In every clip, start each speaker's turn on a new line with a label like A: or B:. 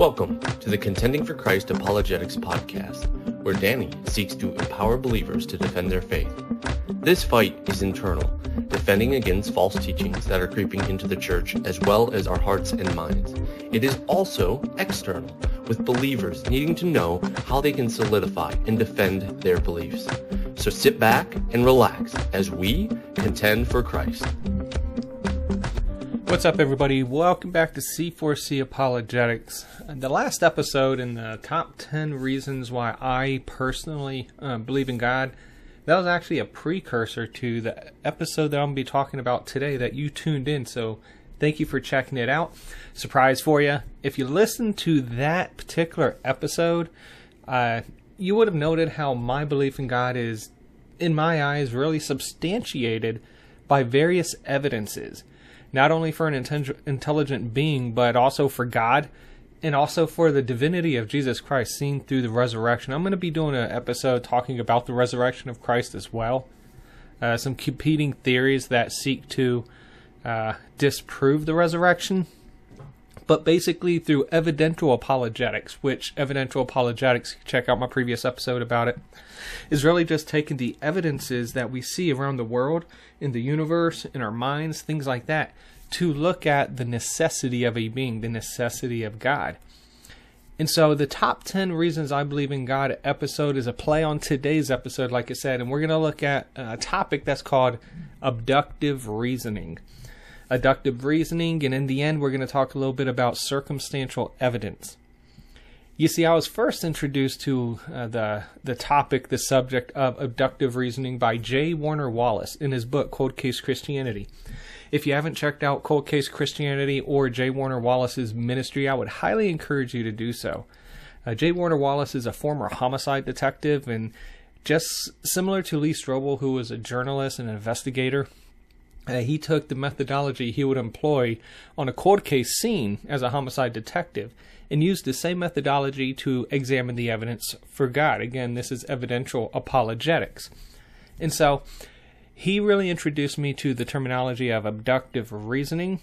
A: Welcome to the Contending for Christ Apologetics podcast, where Danny seeks to empower believers to defend their faith. This fight is internal, defending against false teachings that are creeping into the church as well as our hearts and minds. It is also external, with believers needing to know how they can solidify and defend their beliefs. So sit back and relax as we contend for Christ.
B: What's up, everybody? Welcome back to C4C Apologetics. The last episode in the top 10 reasons why I personally uh, believe in God, that was actually a precursor to the episode that I'm going to be talking about today that you tuned in. So thank you for checking it out. Surprise for you. If you listen to that particular episode, uh, you would have noted how my belief in God is, in my eyes, really substantiated by various evidences not only for an intelligent being, but also for God and also for the divinity of Jesus Christ seen through the resurrection. I'm going to be doing an episode talking about the resurrection of Christ as well. Uh, some competing theories that seek to uh, disprove the resurrection, but basically through evidential apologetics, which evidential apologetics, check out my previous episode about it, is really just taking the evidences that we see around the world, in the universe, in our minds, things like that, to look at the necessity of a being, the necessity of God. And so, the top 10 reasons I believe in God episode is a play on today's episode, like I said, and we're going to look at a topic that's called abductive reasoning. Abductive reasoning, and in the end, we're going to talk a little bit about circumstantial evidence. You see, I was first introduced to uh, the the topic, the subject of abductive reasoning by J. Warner Wallace in his book Cold Case Christianity. If you haven't checked out Cold Case Christianity or J. Warner Wallace's ministry, I would highly encourage you to do so. Uh, J. Warner Wallace is a former homicide detective, and just similar to Lee Strobel, who was a journalist and an investigator, uh, he took the methodology he would employ on a cold case scene as a homicide detective and used the same methodology to examine the evidence for God. Again, this is evidential apologetics. And so he really introduced me to the terminology of abductive reasoning.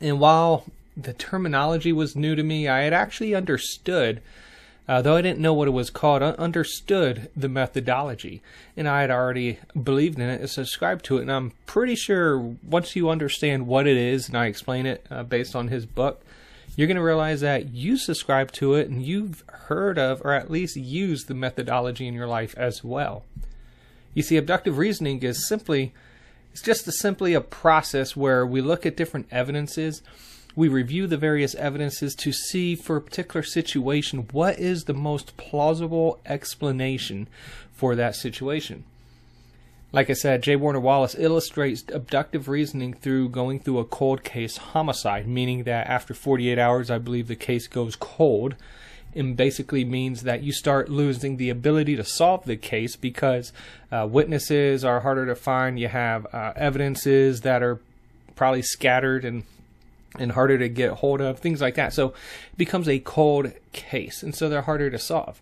B: And while the terminology was new to me, I had actually understood, uh, though I didn't know what it was called, I understood the methodology. And I had already believed in it and subscribed to it. And I'm pretty sure once you understand what it is, and I explain it uh, based on his book, you're going to realize that you subscribe to it and you've heard of or at least used the methodology in your life as well. You see, abductive reasoning is simply, it's just a, simply a process where we look at different evidences, we review the various evidences to see for a particular situation what is the most plausible explanation for that situation. Like I said, J. Warner Wallace illustrates abductive reasoning through going through a cold case homicide, meaning that after 48 hours, I believe the case goes cold. And basically means that you start losing the ability to solve the case because uh, witnesses are harder to find. You have uh, evidences that are probably scattered and and harder to get hold of, things like that. So it becomes a cold case, and so they're harder to solve.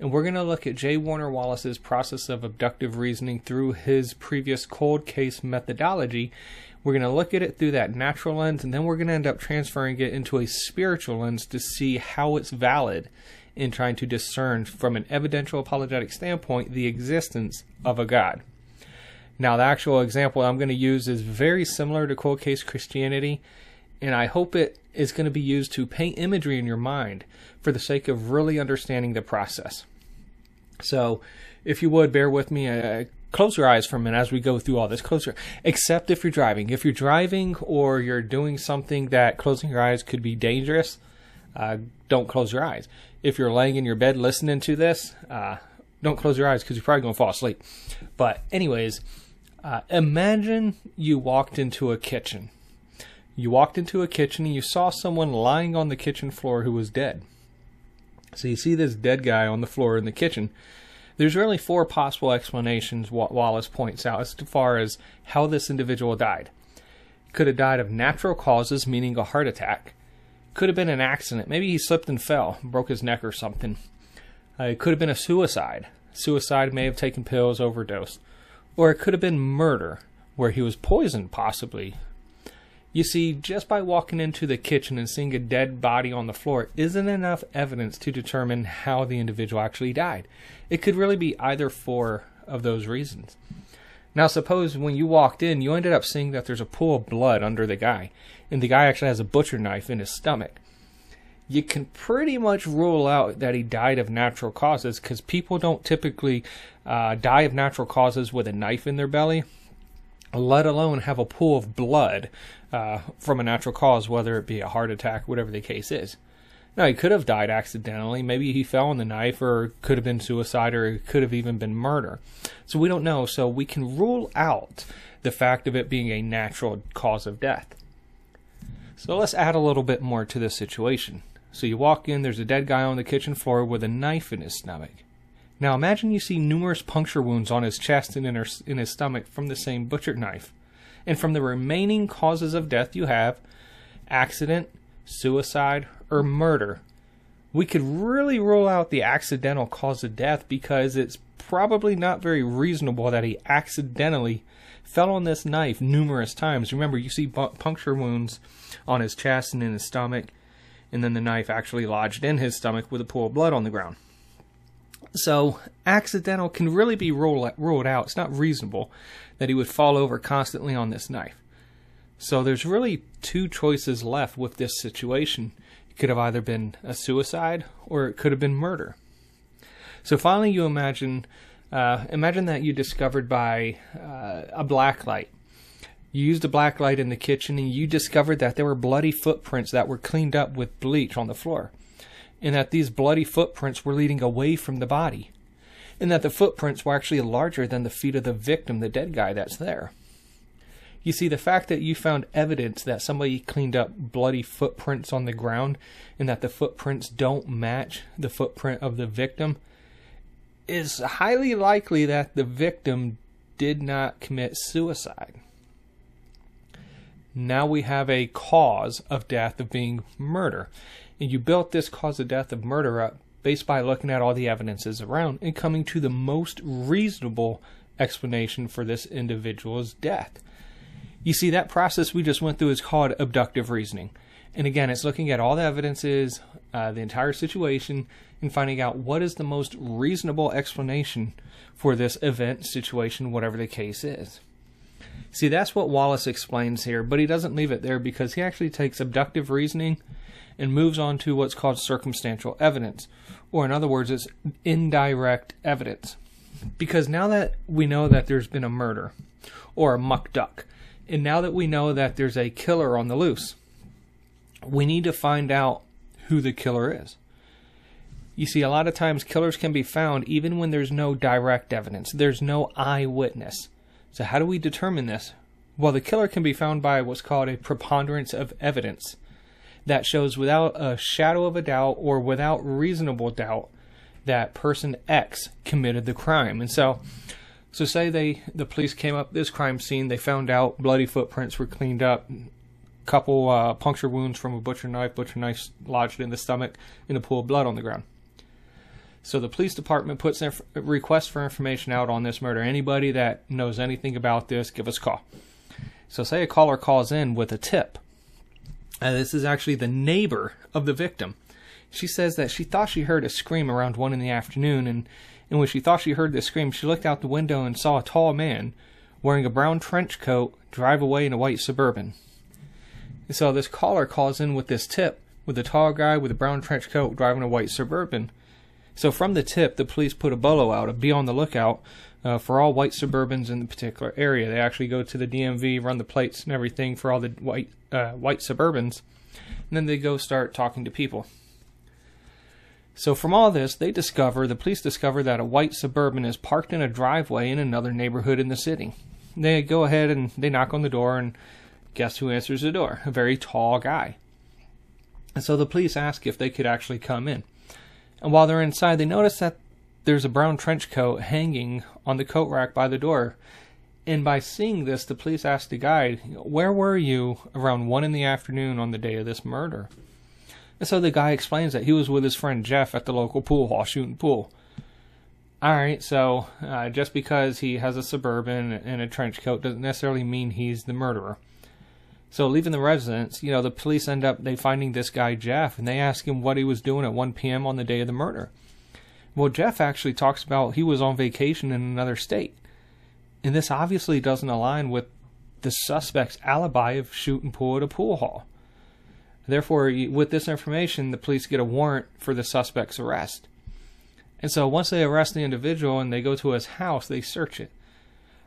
B: And we're going to look at J. Warner Wallace's process of abductive reasoning through his previous cold case methodology. We're going to look at it through that natural lens, and then we're going to end up transferring it into a spiritual lens to see how it's valid in trying to discern, from an evidential apologetic standpoint, the existence of a God. Now, the actual example I'm going to use is very similar to cold case Christianity, and I hope it is going to be used to paint imagery in your mind for the sake of really understanding the process. So, if you would bear with me, uh, close your eyes for a minute as we go through all this. Close your, except if you're driving. If you're driving or you're doing something that closing your eyes could be dangerous, uh, don't close your eyes. If you're laying in your bed listening to this, uh, don't close your eyes because you're probably going to fall asleep. But, anyways, uh, imagine you walked into a kitchen you walked into a kitchen and you saw someone lying on the kitchen floor who was dead. So you see this dead guy on the floor in the kitchen. There's really four possible explanations Wallace points out as far as how this individual died. Could have died of natural causes, meaning a heart attack. Could have been an accident. Maybe he slipped and fell, broke his neck or something. Uh, it could have been a suicide. Suicide may have taken pills, overdosed. Or it could have been murder, where he was poisoned, possibly, You see, just by walking into the kitchen and seeing a dead body on the floor isn't enough evidence to determine how the individual actually died. It could really be either four of those reasons. Now, suppose when you walked in, you ended up seeing that there's a pool of blood under the guy, and the guy actually has a butcher knife in his stomach. You can pretty much rule out that he died of natural causes because people don't typically uh, die of natural causes with a knife in their belly, let alone have a pool of blood uh, from a natural cause, whether it be a heart attack, whatever the case is. Now, he could have died accidentally. Maybe he fell on the knife, or could have been suicide, or it could have even been murder. So we don't know. So we can rule out the fact of it being a natural cause of death. So let's add a little bit more to this situation. So you walk in, there's a dead guy on the kitchen floor with a knife in his stomach. Now imagine you see numerous puncture wounds on his chest and in his stomach from the same butcher knife. And from the remaining causes of death you have accident, suicide, or murder. We could really rule out the accidental cause of death because it's probably not very reasonable that he accidentally fell on this knife numerous times. Remember, you see puncture wounds on his chest and in his stomach, and then the knife actually lodged in his stomach with a pool of blood on the ground. So, accidental can really be ruled, out. It's not reasonable that he would fall over constantly on this knife. So, there's really two choices left with this situation. It could have either been a suicide or it could have been murder. So, finally, you imagine uh, imagine that you discovered by uh, a black light. You used a black light in the kitchen and you discovered that there were bloody footprints that were cleaned up with bleach on the floor and that these bloody footprints were leading away from the body, and that the footprints were actually larger than the feet of the victim, the dead guy that's there. You see, the fact that you found evidence that somebody cleaned up bloody footprints on the ground and that the footprints don't match the footprint of the victim is highly likely that the victim did not commit suicide. Now we have a cause of death of being murder. And you built this cause of death of murder up based by looking at all the evidences around and coming to the most reasonable explanation for this individual's death. You see, that process we just went through is called abductive reasoning. And again, it's looking at all the evidences, uh, the entire situation, and finding out what is the most reasonable explanation for this event, situation, whatever the case is. See, that's what Wallace explains here, but he doesn't leave it there because he actually takes abductive reasoning and moves on to what's called circumstantial evidence, or in other words, it's indirect evidence. Because now that we know that there's been a murder or a muck duck, and now that we know that there's a killer on the loose, we need to find out who the killer is. You see, a lot of times killers can be found even when there's no direct evidence, there's no eyewitness. So, how do we determine this? Well, the killer can be found by what's called a preponderance of evidence that shows without a shadow of a doubt or without reasonable doubt that person X committed the crime. And so, so say they the police came up this crime scene, they found out bloody footprints were cleaned up, couple uh, puncture wounds from a butcher knife, butcher knife lodged in the stomach, in a pool of blood on the ground. So the police department puts a request for information out on this murder. Anybody that knows anything about this, give us a call. So say a caller calls in with a tip uh, this is actually the neighbor of the victim. She says that she thought she heard a scream around 1 in the afternoon, and, and when she thought she heard the scream, she looked out the window and saw a tall man wearing a brown trench coat drive away in a white Suburban. And so this caller calls in with this tip with a tall guy with a brown trench coat driving a white Suburban. So from the tip, the police put a bolo out to be on the lookout uh, for all white Suburbans in the particular area. They actually go to the DMV, run the plates and everything for all the white uh, white Suburbans, and then they go start talking to people. So from all this, they discover the police discover that a white Suburban is parked in a driveway in another neighborhood in the city. They go ahead and they knock on the door, and guess who answers the door? A very tall guy. And so the police ask if they could actually come in. And while they're inside, they notice that there's a brown trench coat hanging on the coat rack by the door. And by seeing this, the police asked the guide, Where were you around 1 in the afternoon on the day of this murder? And so the guy explains that he was with his friend Jeff at the local pool hall shooting pool. Alright, so uh, just because he has a suburban and a trench coat doesn't necessarily mean he's the murderer. So leaving the residence, you know, the police end up they finding this guy Jeff, and they ask him what he was doing at 1 p.m. on the day of the murder. Well, Jeff actually talks about he was on vacation in another state, and this obviously doesn't align with the suspect's alibi of shooting pool at a pool hall. Therefore, with this information, the police get a warrant for the suspect's arrest. And so once they arrest the individual and they go to his house, they search it.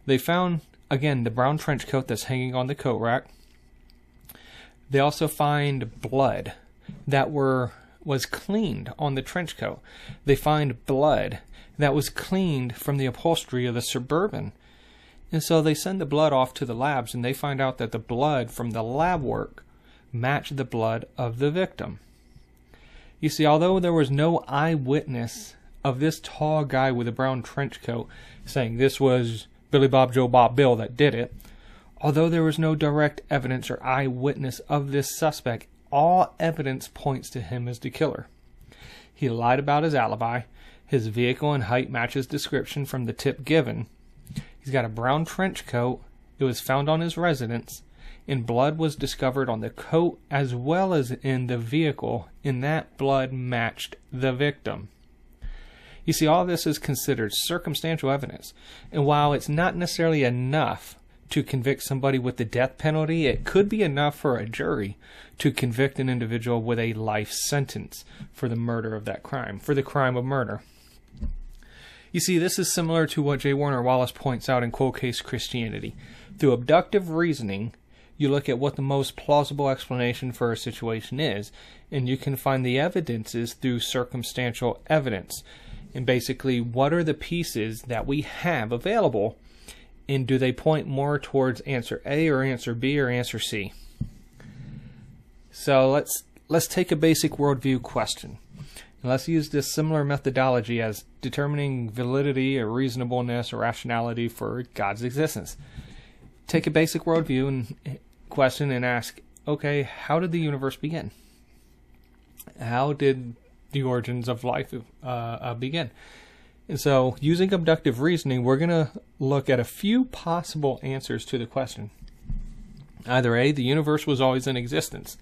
B: They found, again, the brown trench coat that's hanging on the coat rack. They also find blood that were was cleaned on the trench coat. They find blood that was cleaned from the upholstery of the Suburban. And so they send the blood off to the labs and they find out that the blood from the lab work matched the blood of the victim. You see, although there was no eyewitness of this tall guy with a brown trench coat saying this was Billy Bob Joe Bob Bill that did it, although there was no direct evidence or eyewitness of this suspect, all evidence points to him as the killer. He lied about his alibi. His vehicle and height matches description from the tip given. He's got a brown trench coat. It was found on his residence and blood was discovered on the coat as well as in the vehicle, and that blood matched the victim. You see, all this is considered circumstantial evidence, and while it's not necessarily enough to convict somebody with the death penalty, it could be enough for a jury to convict an individual with a life sentence for the murder of that crime, for the crime of murder. You see, this is similar to what J. Warner Wallace points out in Cold Case Christianity. Through abductive reasoning, you look at what the most plausible explanation for a situation is, and you can find the evidences through circumstantial evidence. And basically, what are the pieces that we have available, and do they point more towards answer A or answer B or answer C? So let's let's take a basic worldview question. And let's use this similar methodology as determining validity or reasonableness or rationality for God's existence. Take a basic worldview and question and ask, okay, how did the universe begin? How did the origins of life uh, uh, begin? So, using abductive reasoning, we're going to look at a few possible answers to the question. Either A, the universe was always in existence.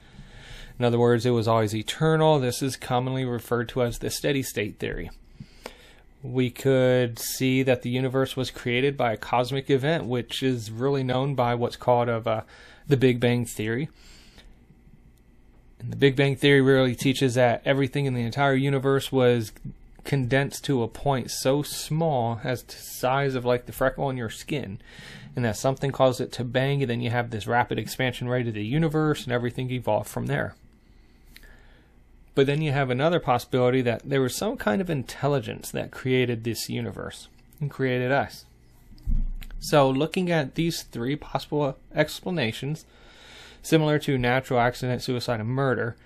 B: In other words, it was always eternal. This is commonly referred to as the steady state theory. We could see that the universe was created by a cosmic event, which is really known by what's called of a the Big Bang Theory. And the Big Bang Theory really teaches that everything in the entire universe was condensed to a point so small as the size of like the freckle on your skin and that something caused it to bang and then you have this rapid expansion rate of the universe and everything evolved from there. But then you have another possibility that there was some kind of intelligence that created this universe and created us. So, looking at these three possible explanations, similar to natural accident, suicide, and murder,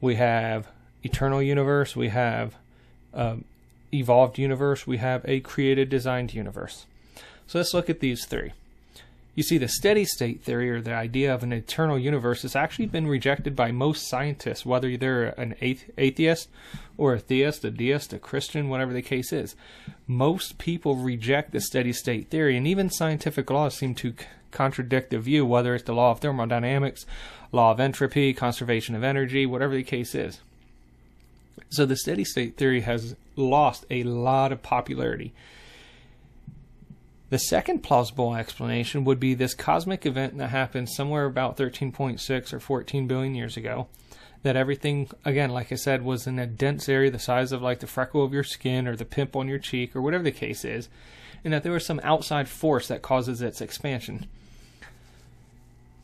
B: we have eternal universe, we have um, evolved universe, we have a created, designed universe. So, let's look at these three. You see, the steady state theory, or the idea of an eternal universe, has actually been rejected by most scientists, whether they're an atheist or a theist, a deist, a Christian, whatever the case is. Most people reject the steady state theory, and even scientific laws seem to contradict the view, whether it's the law of thermodynamics, law of entropy, conservation of energy, whatever the case is. So the steady state theory has lost a lot of popularity. The second plausible explanation would be this cosmic event that happened somewhere about 13.6 or 14 billion years ago. That everything, again, like I said, was in a dense area the size of like the freckle of your skin or the pimple on your cheek or whatever the case is, and that there was some outside force that causes its expansion.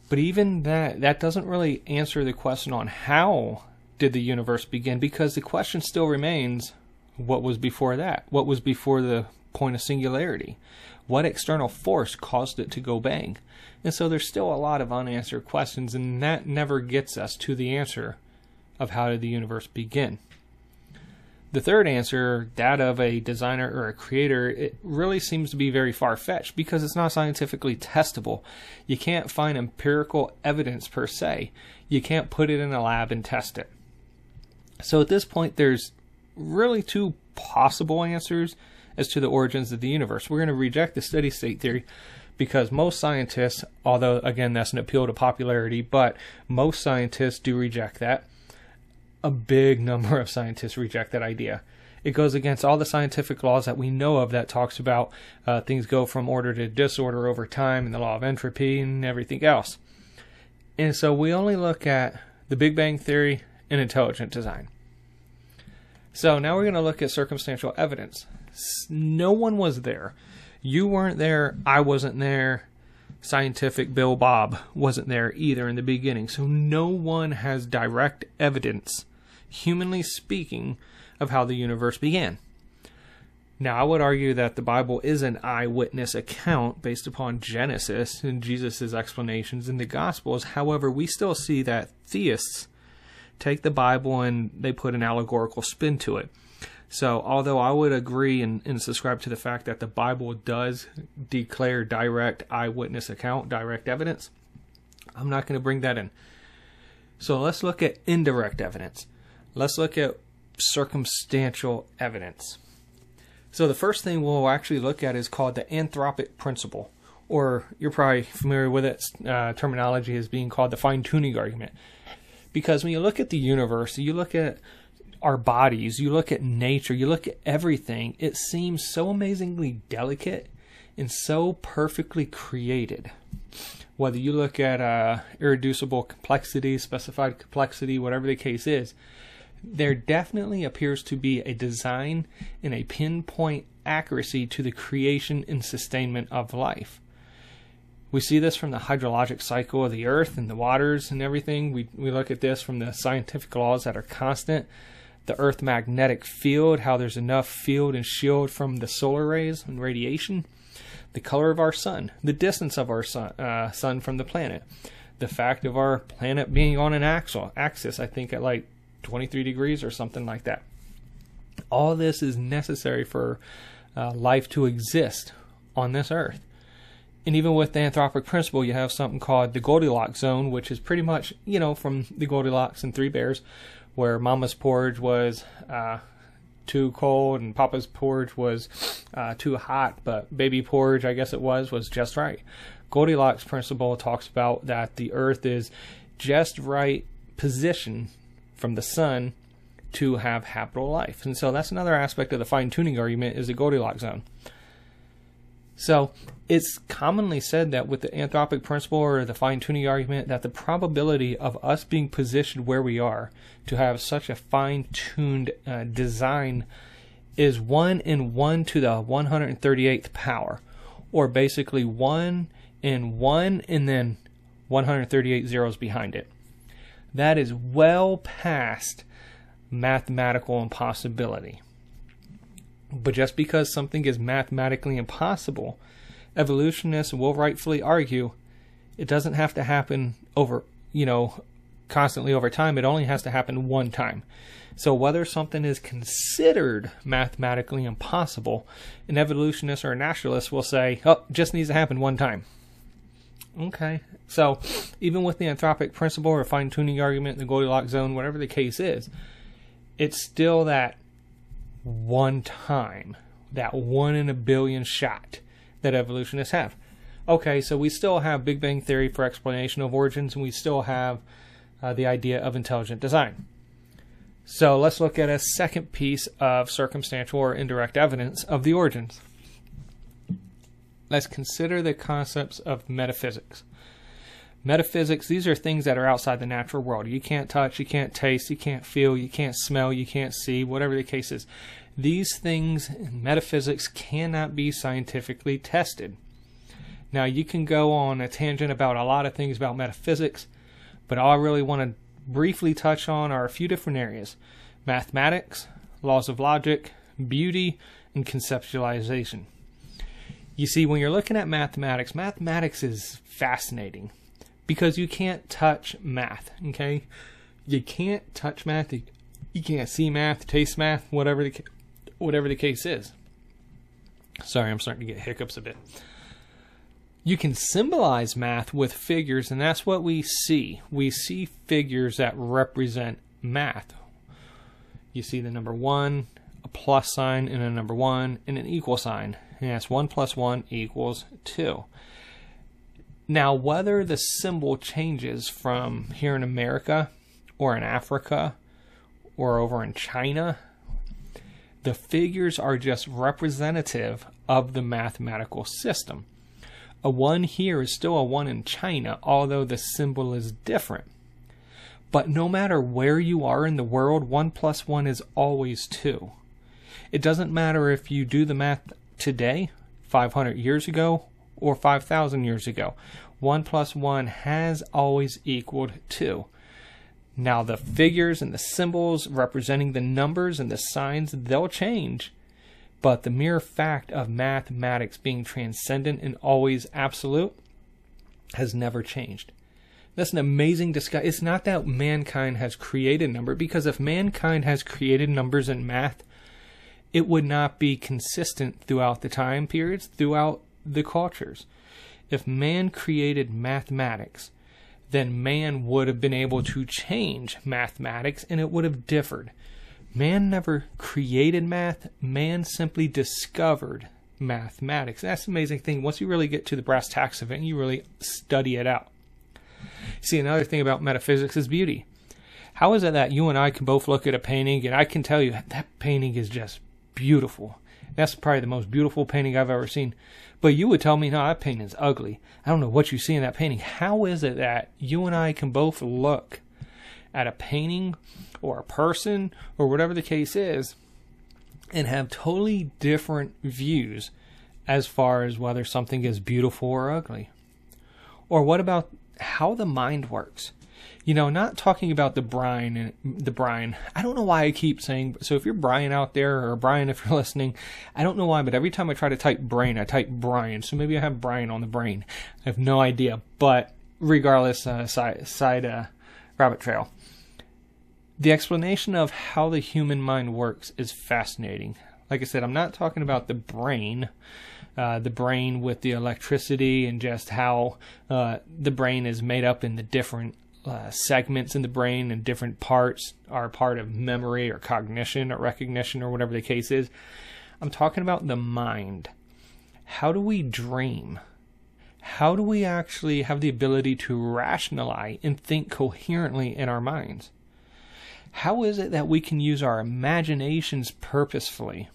B: But even that, that doesn't really answer the question on how did the universe begin because the question still remains what was before that? What was before the point of singularity? What external force caused it to go bang? And so there's still a lot of unanswered questions, and that never gets us to the answer of how did the universe begin. The third answer, that of a designer or a creator, it really seems to be very far fetched because it's not scientifically testable. You can't find empirical evidence per se. You can't put it in a lab and test it. So at this point, there's really two possible answers as to the origins of the universe. We're going to reject the steady state theory because most scientists, although again that's an appeal to popularity, but most scientists do reject that. A big number of scientists reject that idea. It goes against all the scientific laws that we know of that talks about uh, things go from order to disorder over time and the law of entropy and everything else. And so we only look at the Big Bang Theory and intelligent design. So now we're going to look at circumstantial evidence. No one was there. You weren't there. I wasn't there. Scientific Bill Bob wasn't there either in the beginning. So no one has direct evidence, humanly speaking, of how the universe began. Now, I would argue that the Bible is an eyewitness account based upon Genesis and Jesus' explanations in the Gospels. However, we still see that theists take the Bible and they put an allegorical spin to it. So, although I would agree and, and subscribe to the fact that the Bible does declare direct eyewitness account, direct evidence, I'm not going to bring that in. So, let's look at indirect evidence. Let's look at circumstantial evidence. So the first thing we'll actually look at is called the anthropic principle, or you're probably familiar with its uh, terminology as being called the fine tuning argument. Because when you look at the universe, you look at our bodies, you look at nature, you look at everything, it seems so amazingly delicate and so perfectly created. Whether you look at uh, irreducible complexity, specified complexity, whatever the case is, there definitely appears to be a design and a pinpoint accuracy to the creation and sustainment of life. We see this from the hydrologic cycle of the earth and the waters and everything. We, we look at this from the scientific laws that are constant. The earth magnetic field, how there's enough field and shield from the solar rays and radiation. The color of our sun, the distance of our sun, uh, sun from the planet. The fact of our planet being on an axle, axis, I think at like 23 degrees or something like that. All this is necessary for uh, life to exist on this earth. And even with the anthropic principle, you have something called the Goldilocks zone, which is pretty much, you know, from the Goldilocks and Three Bears, where Mama's porridge was uh, too cold and Papa's porridge was uh, too hot, but baby porridge, I guess it was, was just right. Goldilocks principle talks about that the earth is just right position from the sun to have habitable life. And so that's another aspect of the fine tuning argument is the Goldilocks zone. So it's commonly said that with the anthropic principle or the fine tuning argument that the probability of us being positioned where we are to have such a fine tuned uh, design is 1 in 1 to the 138th power, or basically 1 in 1 and then 138 zeros behind it. That is well past mathematical impossibility. But just because something is mathematically impossible, evolutionists will rightfully argue it doesn't have to happen over, you know, constantly over time. It only has to happen one time. So whether something is considered mathematically impossible, an evolutionist or a naturalist will say, "Oh, just needs to happen one time." Okay. So, even with the anthropic principle or fine tuning argument, the Goldilocks zone, whatever the case is, it's still that one time, that one in a billion shot that evolutionists have. Okay, so we still have Big Bang Theory for explanation of origins, and we still have uh, the idea of intelligent design. So let's look at a second piece of circumstantial or indirect evidence of the origins let's consider the concepts of metaphysics. Metaphysics, these are things that are outside the natural world. You can't touch, you can't taste, you can't feel, you can't smell, you can't see, whatever the case is. These things in metaphysics cannot be scientifically tested. Now, you can go on a tangent about a lot of things about metaphysics, but all I really want to briefly touch on are a few different areas mathematics, laws of logic, beauty, and conceptualization. You see, when you're looking at mathematics, mathematics is fascinating because you can't touch math, okay? You can't touch math. You can't see math, taste math, whatever the whatever the case is. Sorry, I'm starting to get hiccups a bit. You can symbolize math with figures, and that's what we see. We see figures that represent math. You see the number one, a plus sign, and a number one, and an equal sign. And that's 1 plus 1 equals 2. Now, whether the symbol changes from here in America or in Africa or over in China, the figures are just representative of the mathematical system. A 1 here is still a 1 in China, although the symbol is different. But no matter where you are in the world, 1 plus 1 is always 2. It doesn't matter if you do the math today, 500 years ago, or 5,000 years ago. 1 plus 1 has always equaled 2. Now, the figures and the symbols representing the numbers and the signs, they'll change. But the mere fact of mathematics being transcendent and always absolute has never changed. That's an amazing discussion. It's not that mankind has created number, because if mankind has created numbers in math, it would not be consistent throughout the time periods, throughout the cultures. If man created mathematics, then man would have been able to change mathematics and it would have differed. Man never created math, man simply discovered mathematics. That's the amazing thing. Once you really get to the brass tacks of it and you really study it out. See, another thing about metaphysics is beauty. How is it that you and I can both look at a painting and I can tell you that painting is just beautiful? That's probably the most beautiful painting I've ever seen. But you would tell me, no, that painting is ugly. I don't know what you see in that painting. How is it that you and I can both look at a painting or a person or whatever the case is and have totally different views as far as whether something is beautiful or ugly? Or what about how the mind works? You know, not talking about the Brian and the Brian. I don't know why I keep saying. So if you're Brian out there, or Brian, if you're listening, I don't know why, but every time I try to type brain, I type Brian. So maybe I have Brian on the brain. I have no idea. But regardless, uh, side side uh, rabbit trail. The explanation of how the human mind works is fascinating. Like I said, I'm not talking about the brain. Uh, the brain with the electricity and just how uh, the brain is made up in the different uh, segments in the brain and different parts are part of memory or cognition or recognition or whatever the case is. I'm talking about the mind. How do we dream? How do we actually have the ability to rationalize and think coherently in our minds? How is it that we can use our imaginations purposefully?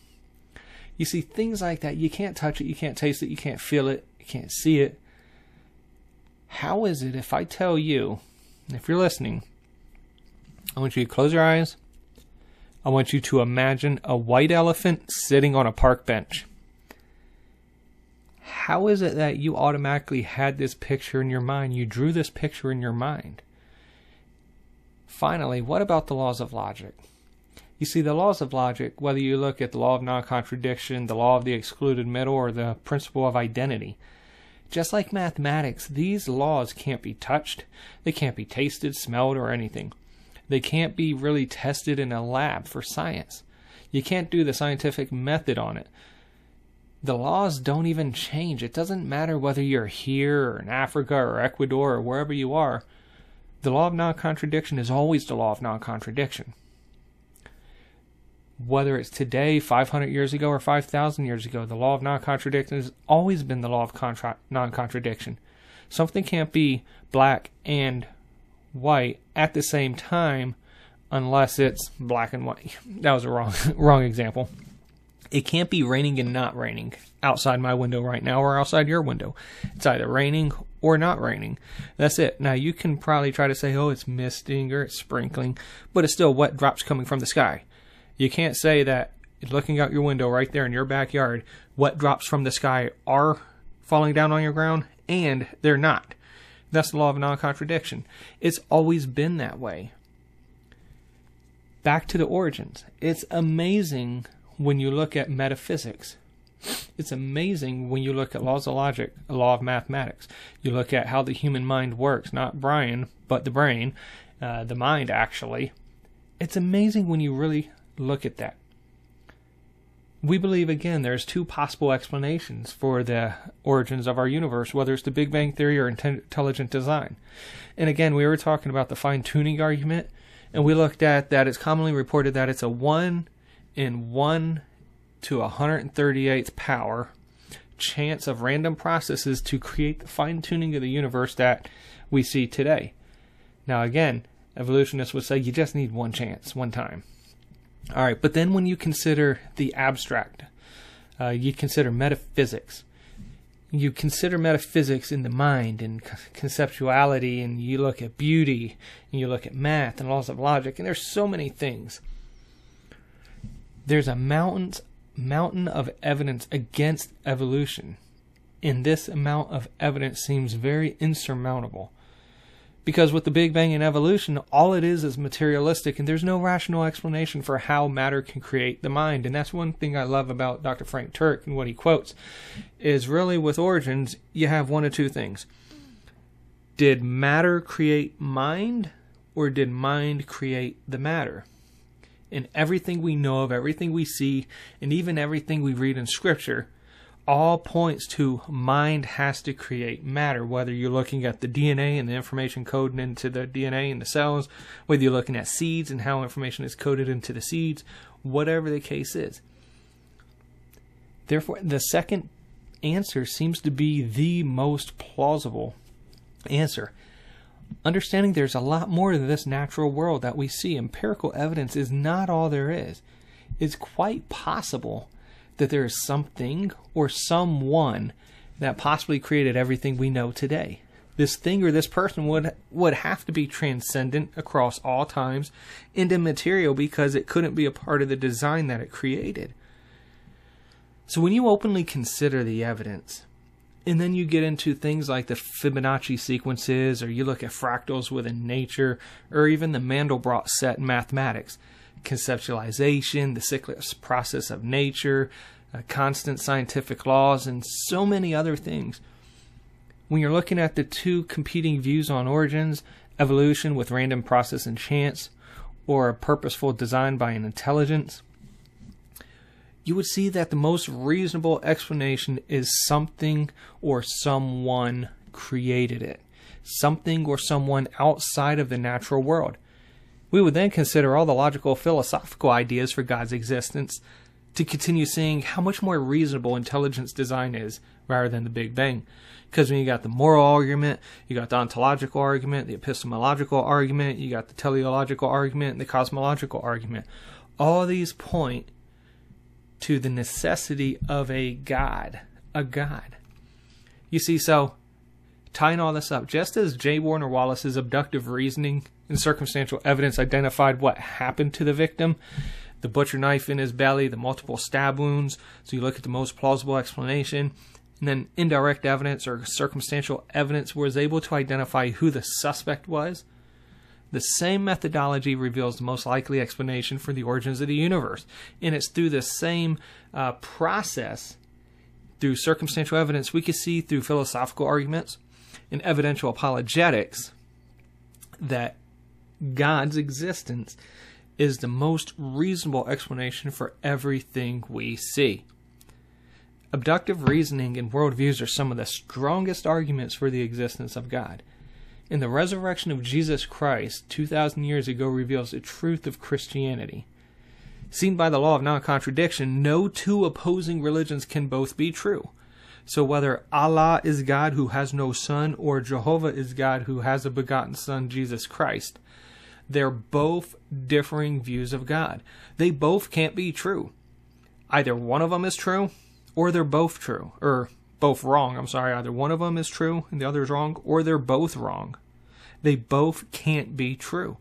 B: You see, things like that, you can't touch it, you can't taste it, you can't feel it, you can't see it. How is it if I tell you if you're listening, I want you to close your eyes. I want you to imagine a white elephant sitting on a park bench. How is it that you automatically had this picture in your mind? You drew this picture in your mind. Finally, what about the laws of logic? You see, the laws of logic, whether you look at the law of non contradiction, the law of the excluded middle, or the principle of identity, just like mathematics, these laws can't be touched, they can't be tasted, smelled, or anything. They can't be really tested in a lab for science. You can't do the scientific method on it. The laws don't even change. It doesn't matter whether you're here or in Africa or Ecuador or wherever you are. The law of non contradiction is always the law of non contradiction whether it's today, 500 years ago, or 5,000 years ago, the law of non contradiction has always been the law of contra- non contradiction. Something can't be black and white at the same time unless it's black and white. That was a wrong wrong example. It can't be raining and not raining outside my window right now or outside your window. It's either raining or not raining. That's it. Now you can probably try to say, oh, it's misting or it's sprinkling, but it's still wet drops coming from the sky. You can't say that looking out your window right there in your backyard, wet drops from the sky are falling down on your ground and they're not. That's the law of non contradiction. It's always been that way. Back to the origins. It's amazing when you look at metaphysics. It's amazing when you look at laws of logic, a law of mathematics. You look at how the human mind works, not Brian, but the brain, uh, the mind actually. It's amazing when you really look at that. We believe, again, there's two possible explanations for the origins of our universe, whether it's the Big Bang Theory or intelligent design. And again, we were talking about the fine tuning argument, and we looked at that it's commonly reported that it's a 1 in 1 to 138th power chance of random processes to create the fine tuning of the universe that we see today. Now, again, evolutionists would say you just need one chance, one time. All right, but then when you consider the abstract, uh, you consider metaphysics. You consider metaphysics in the mind and conceptuality, and you look at beauty, and you look at math and laws of logic, and there's so many things. There's a mountain mountain of evidence against evolution, and this amount of evidence seems very insurmountable. Because with the Big Bang and evolution, all it is is materialistic, and there's no rational explanation for how matter can create the mind. And that's one thing I love about Dr. Frank Turek and what he quotes is really with origins, you have one of two things. Did matter create mind, or did mind create the matter? And everything we know of, everything we see, and even everything we read in Scripture all points to mind has to create matter, whether you're looking at the DNA and the information coded into the DNA and the cells, whether you're looking at seeds and how information is coded into the seeds, whatever the case is. Therefore, the second answer seems to be the most plausible answer. Understanding there's a lot more to this natural world that we see, empirical evidence is not all there is. It's quite possible that there is something or someone that possibly created everything we know today. This thing or this person would would have to be transcendent across all times and immaterial because it couldn't be a part of the design that it created. So when you openly consider the evidence, and then you get into things like the Fibonacci sequences, or you look at fractals within nature, or even the Mandelbrot set in mathematics, conceptualization, the cyclic process of nature, uh, constant scientific laws, and so many other things. When you're looking at the two competing views on origins, evolution with random process and chance, or a purposeful design by an intelligence, you would see that the most reasonable explanation is something or someone created it. Something or someone outside of the natural world. We would then consider all the logical philosophical ideas for God's existence to continue seeing how much more reasonable intelligence design is rather than the Big Bang. Because when you got the moral argument, you got the ontological argument, the epistemological argument, you got the teleological argument, the cosmological argument. All these point to the necessity of a God. A God. You see, so tying all this up, just as J. Warner Wallace's abductive reasoning and circumstantial evidence identified what happened to the victim the butcher knife in his belly, the multiple stab wounds. So you look at the most plausible explanation. And then indirect evidence or circumstantial evidence was able to identify who the suspect was. The same methodology reveals the most likely explanation for the origins of the universe. And it's through the same uh, process, through circumstantial evidence, we can see through philosophical arguments and evidential apologetics that God's existence is the most reasonable explanation for everything we see. Abductive reasoning and worldviews are some of the strongest arguments for the existence of God. And the resurrection of Jesus Christ 2,000 years ago reveals the truth of Christianity. Seen by the law of non contradiction, no two opposing religions can both be true. So whether Allah is God who has no son or Jehovah is God who has a begotten son, Jesus Christ, they're both differing views of God. They both can't be true. Either one of them is true, or they're both true. Or both wrong, I'm sorry. Either one of them is true and the other is wrong, or they're both wrong. They both can't be true.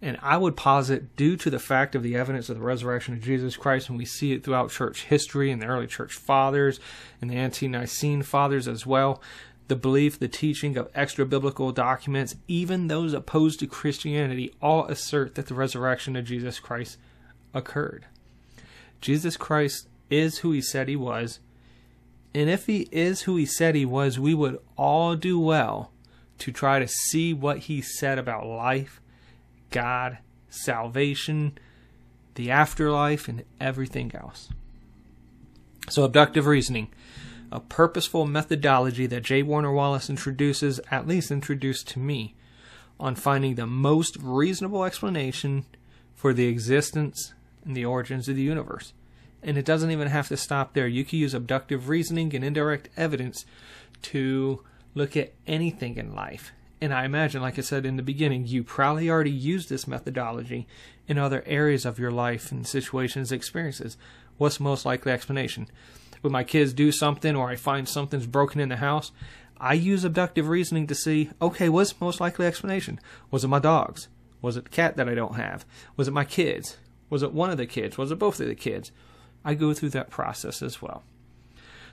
B: And I would posit, due to the fact of the evidence of the resurrection of Jesus Christ, and we see it throughout church history and the early church fathers and the ante Nicene fathers as well, the belief, the teaching of extra biblical documents, even those opposed to Christianity, all assert that the resurrection of Jesus Christ occurred. Jesus Christ is who he said he was, and if he is who he said he was, we would all do well to try to see what he said about life, God, salvation, the afterlife, and everything else. So, abductive reasoning a purposeful methodology that J. Warner Wallace introduces, at least introduced to me, on finding the most reasonable explanation for the existence and the origins of the universe. And it doesn't even have to stop there. You can use abductive reasoning and indirect evidence to look at anything in life. And I imagine, like I said in the beginning, you probably already use this methodology in other areas of your life and situations, experiences. What's the most likely explanation? When my kids do something or I find something's broken in the house, I use abductive reasoning to see, okay, what's the most likely explanation? Was it my dogs? Was it the cat that I don't have? Was it my kids? Was it one of the kids? Was it both of the kids? I go through that process as well.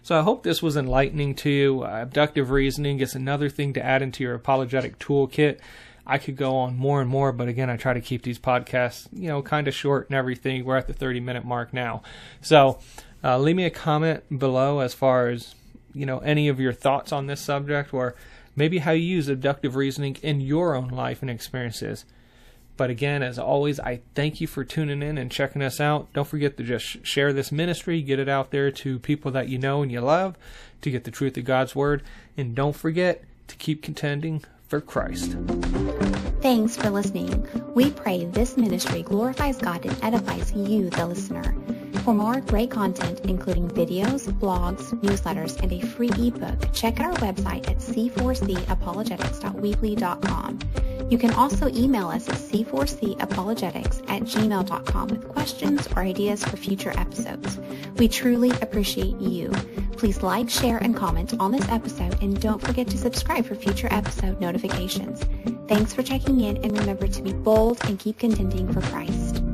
B: So I hope this was enlightening to you. Uh, abductive reasoning is another thing to add into your apologetic toolkit. I could go on more and more, but again, I try to keep these podcasts, you know, kind of short and everything. We're at the 30 minute mark now. So uh, leave me a comment below as far as, you know, any of your thoughts on this subject or maybe how you use abductive reasoning in your own life and experiences. But again, as always, I thank you for tuning in and checking us out. Don't forget to just share this ministry, get it out there to people that you know and you love to get the truth of God's Word. And don't forget to keep contending for Christ.
C: Thanks for listening. We pray this ministry glorifies God and edifies you, the listener. For more great content, including videos, blogs, newsletters, and a free ebook, check out our website at c4capologetics.weebly.com. You can also email us at c4capologetics at gmail.com with questions or ideas for future episodes. We truly appreciate you. Please like, share, and comment on this episode, and don't forget to subscribe for future episode notifications. Thanks for checking in, and remember to be bold and keep contending for Christ.